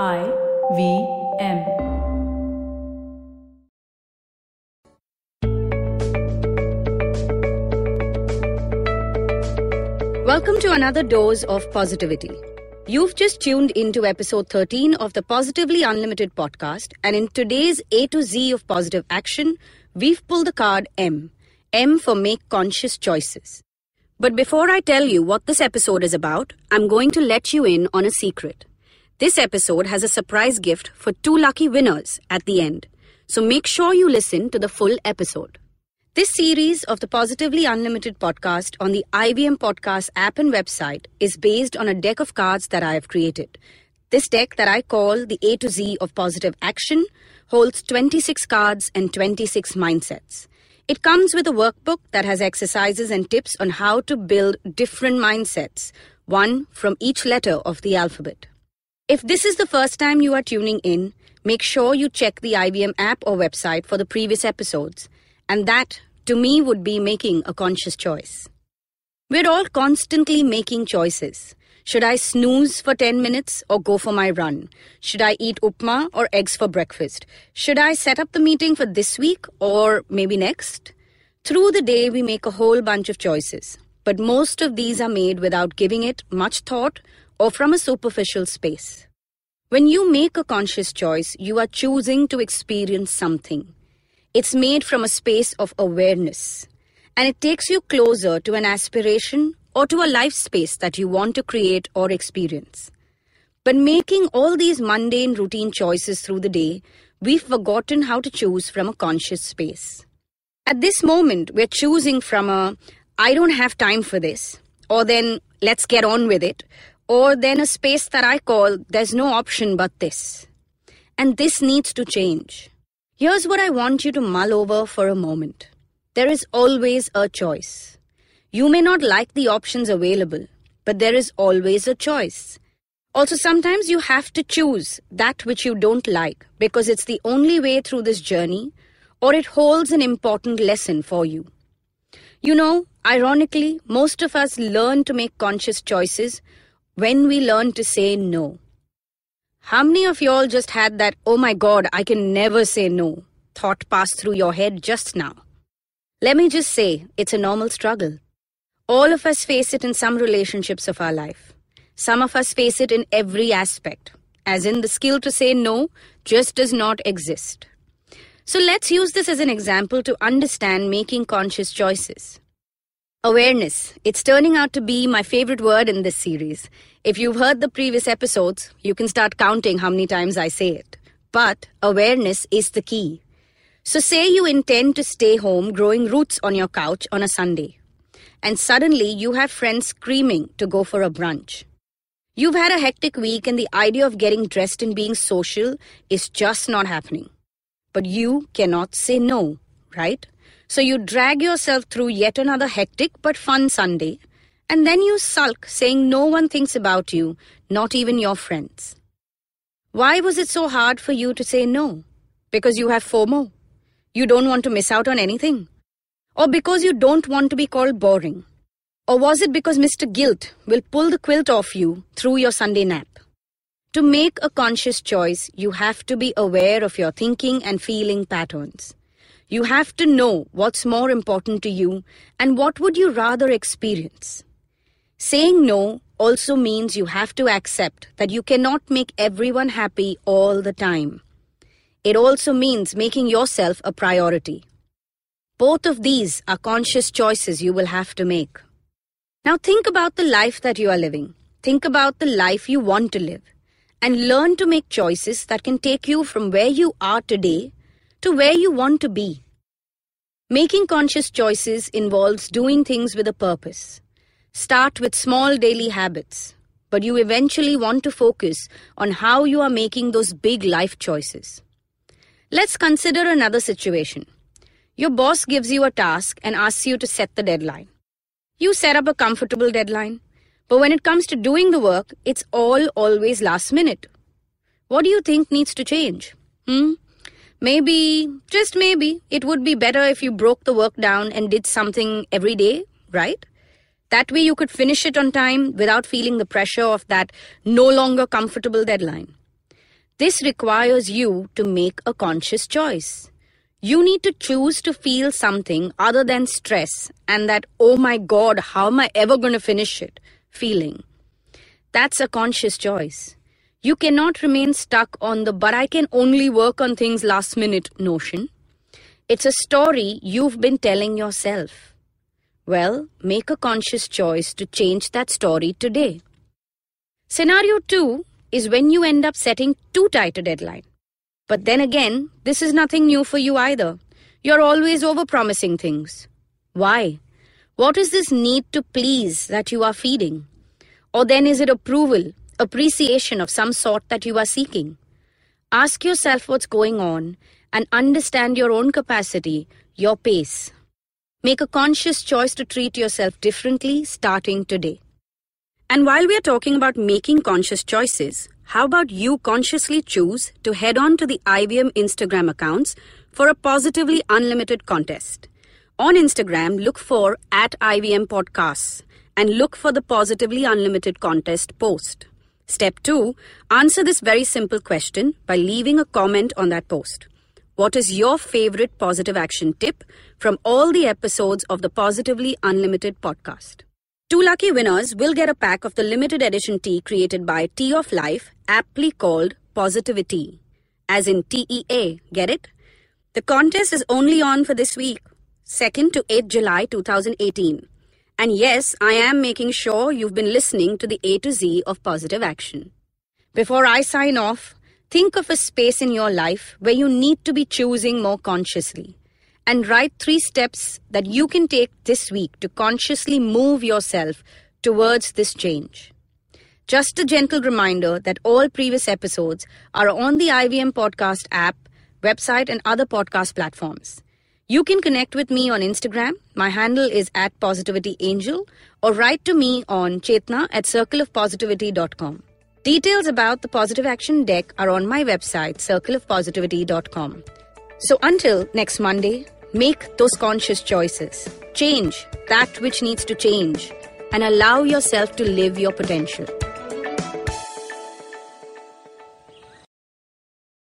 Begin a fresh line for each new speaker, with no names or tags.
I V M.
Welcome to another dose of positivity. You've just tuned into episode 13 of the Positively Unlimited podcast, and in today's A to Z of positive action, we've pulled the card M. M for make conscious choices. But before I tell you what this episode is about, I'm going to let you in on a secret. This episode has a surprise gift for two lucky winners at the end, so make sure you listen to the full episode. This series of the Positively Unlimited podcast on the IVM Podcast app and website is based on a deck of cards that I have created. This deck, that I call the A to Z of Positive Action, holds 26 cards and 26 mindsets. It comes with a workbook that has exercises and tips on how to build different mindsets, one from each letter of the alphabet. If this is the first time you are tuning in, make sure you check the IVM app or website for the previous episodes. And that, to me, would be making a conscious choice. We're all constantly making choices. Should I snooze for 10 minutes or go for my run? Should I eat upma or eggs for breakfast? Should I set up the meeting for this week or maybe next? Through the day, we make a whole bunch of choices, but most of these are made without giving it much thought or from a superficial space. When you make a conscious choice, you are choosing to experience something. It's made from a space of awareness, and it takes you closer to an aspiration or to a life space that you want to create or experience. But making all these mundane routine choices through the day, we've forgotten how to choose from a conscious space. At this moment, we're choosing from a I don't have time for this, or then let's get on with it, or then a space that I call there's no option but this. And this needs to change. Here's what I want you to mull over for a moment. There is always a choice. You may not like the options available, but there is always a choice. Also, sometimes you have to choose that which you don't like because it's the only way through this journey or it holds an important lesson for you. You know, ironically, most of us learn to make conscious choices when we learn to say no. How many of y'all just had that, oh my god, I can never say no, thought pass through your head just now? Let me just say, it's a normal struggle. All of us face it in some relationships of our life. Some of us face it in every aspect, as in the skill to say no just does not exist. So let's use this as an example to understand making conscious choices. Awareness. It's turning out to be my favorite word in this series. If you've heard the previous episodes, you can start counting how many times I say it. But awareness is the key. So, say you intend to stay home growing roots on your couch on a Sunday, and suddenly you have friends screaming to go for a brunch. You've had a hectic week, and the idea of getting dressed and being social is just not happening. But you cannot say no, right? So you drag yourself through yet another hectic but fun Sunday, and then you sulk, saying no one thinks about you, not even your friends. Why was it so hard for you to say no? Because you have FOMO. You don't want to miss out on anything. Or because you don't want to be called boring. Or was it because Mr. Guilt will pull the quilt off you through your Sunday nap? To make a conscious choice, you have to be aware of your thinking and feeling patterns. You have to know what's more important to you and what would you rather experience. Saying no also means you have to accept that you cannot make everyone happy all the time. It also means making yourself a priority. Both of these are conscious choices you will have to make. Now think about the life that you are living. Think about the life you want to live. And learn to make choices that can take you from where you are today to where you want to be. Making conscious choices involves doing things with a purpose. Start with small daily habits, but you eventually want to focus on how you are making those big life choices. Let's consider another situation. Your boss gives you a task and asks you to set the deadline. You set up a comfortable deadline, but when it comes to doing the work, it's all always last minute. What do you think needs to change? Hmm? Maybe, just maybe, it would be better if you broke the work down and did something every day, right? That way you could finish it on time without feeling the pressure of that no longer comfortable deadline. This requires you to make a conscious choice. You need to choose to feel something other than stress and that, oh my god, how am I ever going to finish it feeling. That's a conscious choice. You cannot remain stuck on the but I can only work on things last minute notion. It's a story you've been telling yourself. Well, make a conscious choice to change that story today. Scenario 2 is when you end up setting too tight a deadline. But then again, this is nothing new for you either. You're always overpromising things. Why? What is this need to please that you are feeding? Or then is it approval, appreciation of some sort that you are seeking? Ask yourself what's going on and understand your own capacity, your pace. Make a conscious choice to treat yourself differently starting today. And while we are talking about making conscious choices, how about you consciously choose to head on to the IVM Instagram accounts for a positively unlimited contest? On Instagram, look for at IVM Podcasts and look for the Positively Unlimited contest post. Step 2 Answer this very simple question by leaving a comment on that post. What is your favorite positive action tip from all the episodes of the Positively Unlimited podcast? Two lucky winners will get a pack of the limited edition tea created by Tea of Life, aptly called Positivity, as in TEA. Get it? The contest is only on for this week, 2nd to 8th July 2018. And yes, I am making sure you've been listening to the A to Z of positive action. Before I sign off, think of a space in your life where you need to be choosing more consciously and write three steps that you can take this week to consciously move yourself towards this change. Just a gentle reminder that all previous episodes are on the IVM Podcast app, website, and other podcast platforms. You can connect with me on Instagram. My handle is at positivityangel or write to me on chetna at circleofpositivity.com. Details about the Positive Action deck are on my website, circleofpositivity.com. So until next Monday, make those conscious choices. Change that which needs to change and allow yourself to live your potential.